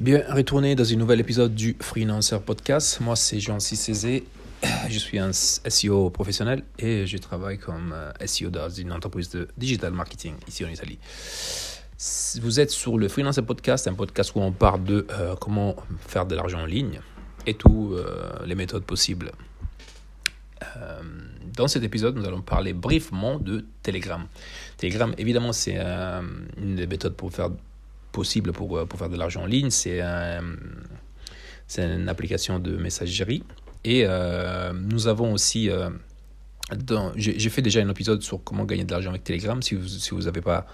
Bien, retourné dans un nouvel épisode du Freelancer Podcast. Moi, c'est Jean-Cy Cézé. Je suis un SEO professionnel et je travaille comme euh, SEO dans une entreprise de digital marketing ici en Italie. Vous êtes sur le Freelancer Podcast, un podcast où on parle de euh, comment faire de l'argent en ligne et toutes euh, les méthodes possibles. dans cet épisode, nous allons parler brièvement de Telegram. Telegram, évidemment, c'est une des méthodes pour faire possible pour, euh, pour faire de l'argent en ligne. C'est un, une application de messagerie. Et euh, nous avons aussi... Euh, j'ai fait déjà un épisode sur comment gagner de l'argent avec Telegram. Si vous n'avez si vous pas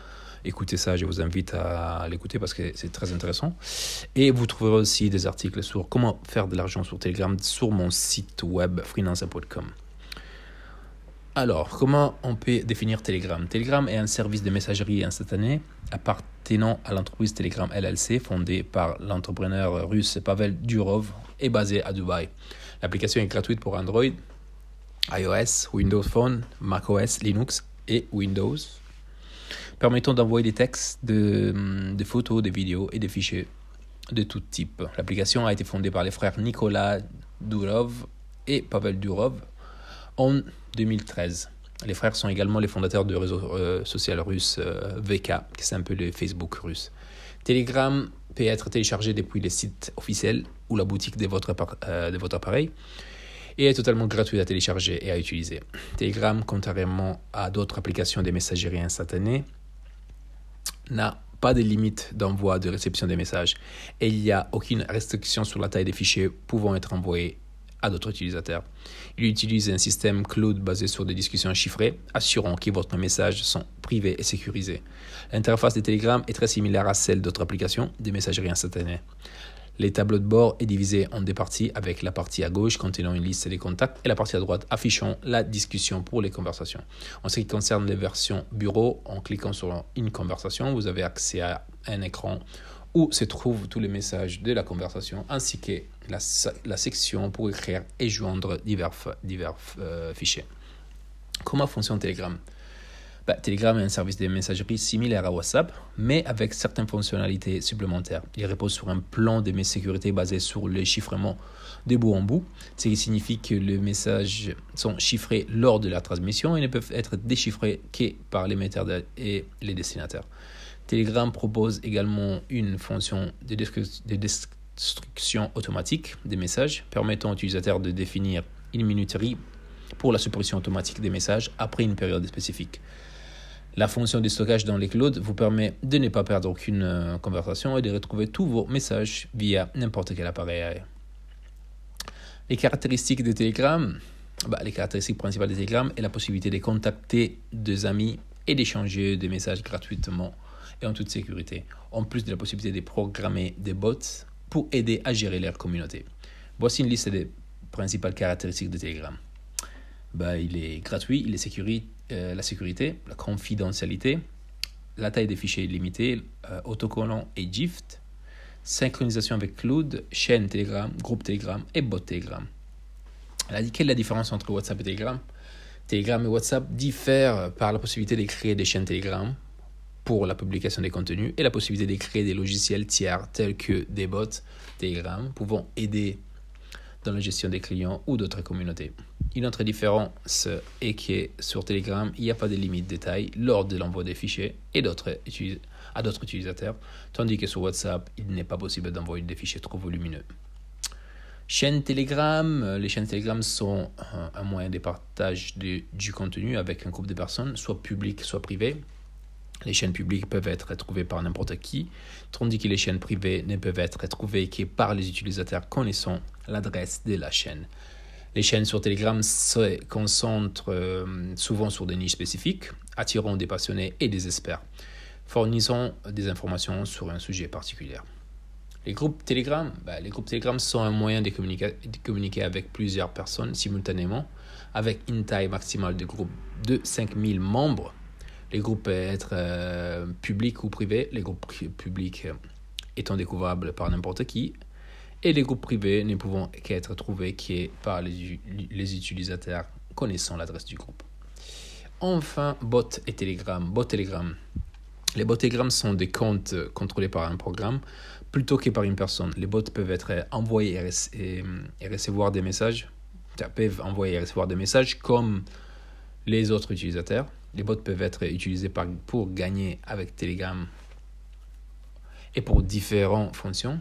écouté ça, je vous invite à l'écouter parce que c'est très intéressant. Et vous trouverez aussi des articles sur comment faire de l'argent sur Telegram sur mon site web freelancer.com. Alors, comment on peut définir Telegram? Telegram est un service de messagerie instantanée appartenant à l'entreprise Telegram LLC fondée par l'entrepreneur russe Pavel Durov et basée à Dubaï. L'application est gratuite pour Android, iOS, Windows Phone, macOS, Linux et Windows, permettant d'envoyer des textes, des photos, des vidéos et des fichiers de tout type. L'application a été fondée par les frères Nicolas Durov et Pavel Durov 2013. Les frères sont également les fondateurs du réseau euh, social russe euh, VK, qui c'est un peu le Facebook russe. Telegram peut être téléchargé depuis les sites officiels ou la boutique de votre, euh, de votre appareil et est totalement gratuit à télécharger et à utiliser. Telegram, contrairement à d'autres applications de messagerie instantanée, n'a pas de limite d'envoi de réception des messages et il n'y a aucune restriction sur la taille des fichiers pouvant être envoyés à d'autres utilisateurs. Il utilise un système cloud basé sur des discussions chiffrées, assurant que votre messages sont privés et sécurisés. L'interface de Telegram est très similaire à celle d'autres applications de messagerie instantanée. Les tableaux de bord est divisé en deux parties avec la partie à gauche contenant une liste des contacts et la partie à droite affichant la discussion pour les conversations. En ce qui concerne les versions bureau, en cliquant sur une conversation, vous avez accès à un écran où se trouvent tous les messages de la conversation ainsi que la, section pour écrire et joindre divers, divers euh, fichiers. Comment fonctionne Telegram? Bah, Telegram est un service de messagerie similaire à WhatsApp, mais avec certaines fonctionnalités supplémentaires. Il repose sur un plan de sécurité basé sur le chiffrement de bout en bout, ce qui signifie que les messages sont chiffrés lors de la transmission et ne peuvent être déchiffrés que par l'émetteur et les destinataires. Telegram propose également une fonction de, destruction automatique des messages permettant aux utilisateurs de définir une minuterie pour la suppression automatique des messages après une période spécifique. La fonction de stockage dans les clouds vous permet de ne pas perdre aucune euh, conversation et de retrouver tous vos messages via n'importe quel appareil. Les caractéristiques de Telegram, bah, les caractéristiques principales de Telegram est la possibilité de contacter des amis et d'échanger des messages gratuitement et en toute sécurité, en plus de la possibilité de programmer des bots pour aider à gérer leur communauté. Voici une liste des principales caractéristiques de Telegram. Bah, il est gratuit, il est sécuri euh, la sécurité, la confidentialité, la taille des fichiers limitée, euh, autocollant et GIFT, synchronisation avec Cloud, chaîne Telegram, groupe Telegram et bot Telegram. quelle est la différence entre WhatsApp et Telegram? Telegram et WhatsApp diffèrent par la possibilité de créer des chaînes Telegram pour la publication des contenus et la possibilité de créer des logiciels tiers tels que des bots Telegram pouvant aider dans la gestion des clients ou d'autres communautés. Une autre différence est que sur Telegram, il n'y a pas de limite de taille lors de l'envoi des fichiers à d'autres utilisateurs, tandis que sur WhatsApp, il n'est pas possible d'envoyer des fichiers trop volumineux. Chaîne Telegram, les chaînes Telegram sont un moyen de partage du contenu avec un groupe de personnes, soit public, soit privé, les chaînes publiques peuvent être trouvées par n'importe qui, tandis que les chaînes privées ne peuvent être trouvées que par les utilisateurs connaissant l'adresse de la chaîne. Les chaînes sur Telegram se concentrent euh, souvent sur des niches spécifiques, attirant des passionnés et des experts, fournissant des informations sur un sujet particulier. Les groupes Telegram, bah, les groupes Telegram sont un moyen de communiquer, avec plusieurs personnes simultanément, avec une taille maximale de groupe de 5000 membres les groupes peuvent être euh, publics ou privés, les groupes publics étant découvrables par n'importe qui, et les groupes privés ne pouvant qu'être trouvés par les, les utilisateurs connaissant l'adresse du groupe. Enfin, bot et Telegram. Bot Telegram. Les Telegram sont des comptes contrôlés par un programme plutôt que par une personne. Les bots peuvent être envoyés et, recevoir des messages, peuvent envoyer et recevoir des messages comme les autres utilisateurs. Les bots peuvent être utilisés pour gagner avec Telegram et pour différentes fonctions,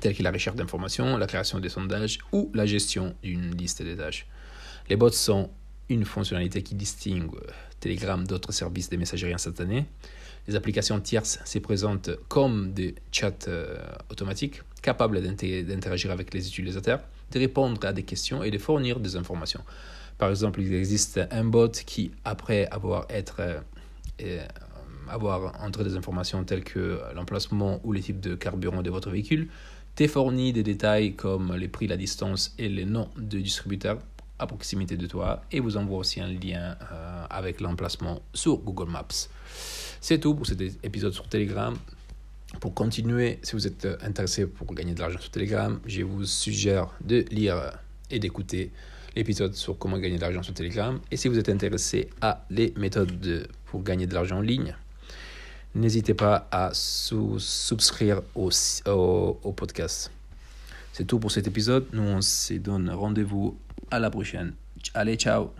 telles que la recherche d'informations, la création des sondages ou la gestion d'une liste de tâches. Les bots sont une fonctionnalité qui distingue Telegram d'autres services de messagerie instantanée. Les applications tierces se présentent comme des chats euh, automatiques capables d'interagir avec les utilisateurs, de répondre à des questions et de fournir des informations. Par exemple, il existe un bot qui, après avoir être euh, euh, avoir entre des informations telles que l'emplacement ou les types de carburant de votre véhicule, t'est fourni des détails comme les prix, la distance et les noms de distributeurs à proximité de toi et vous envoie aussi un lien euh, avec l'emplacement sur Google Maps. C'est tout pour cet épisode sur Telegram. Pour continuer, si vous êtes intéressé pour gagner de l'argent sur Telegram, je vous suggère de lire et d'écouter l'épisode sur comment gagner de l'argent sur Telegram. Et si vous êtes intéressé à les méthodes pour gagner de l'argent en ligne, n'hésitez pas à souscrire au, au, podcast. C'est tout pour cet épisode. Nous, on se donne rendez-vous à la prochaine. Allez, ciao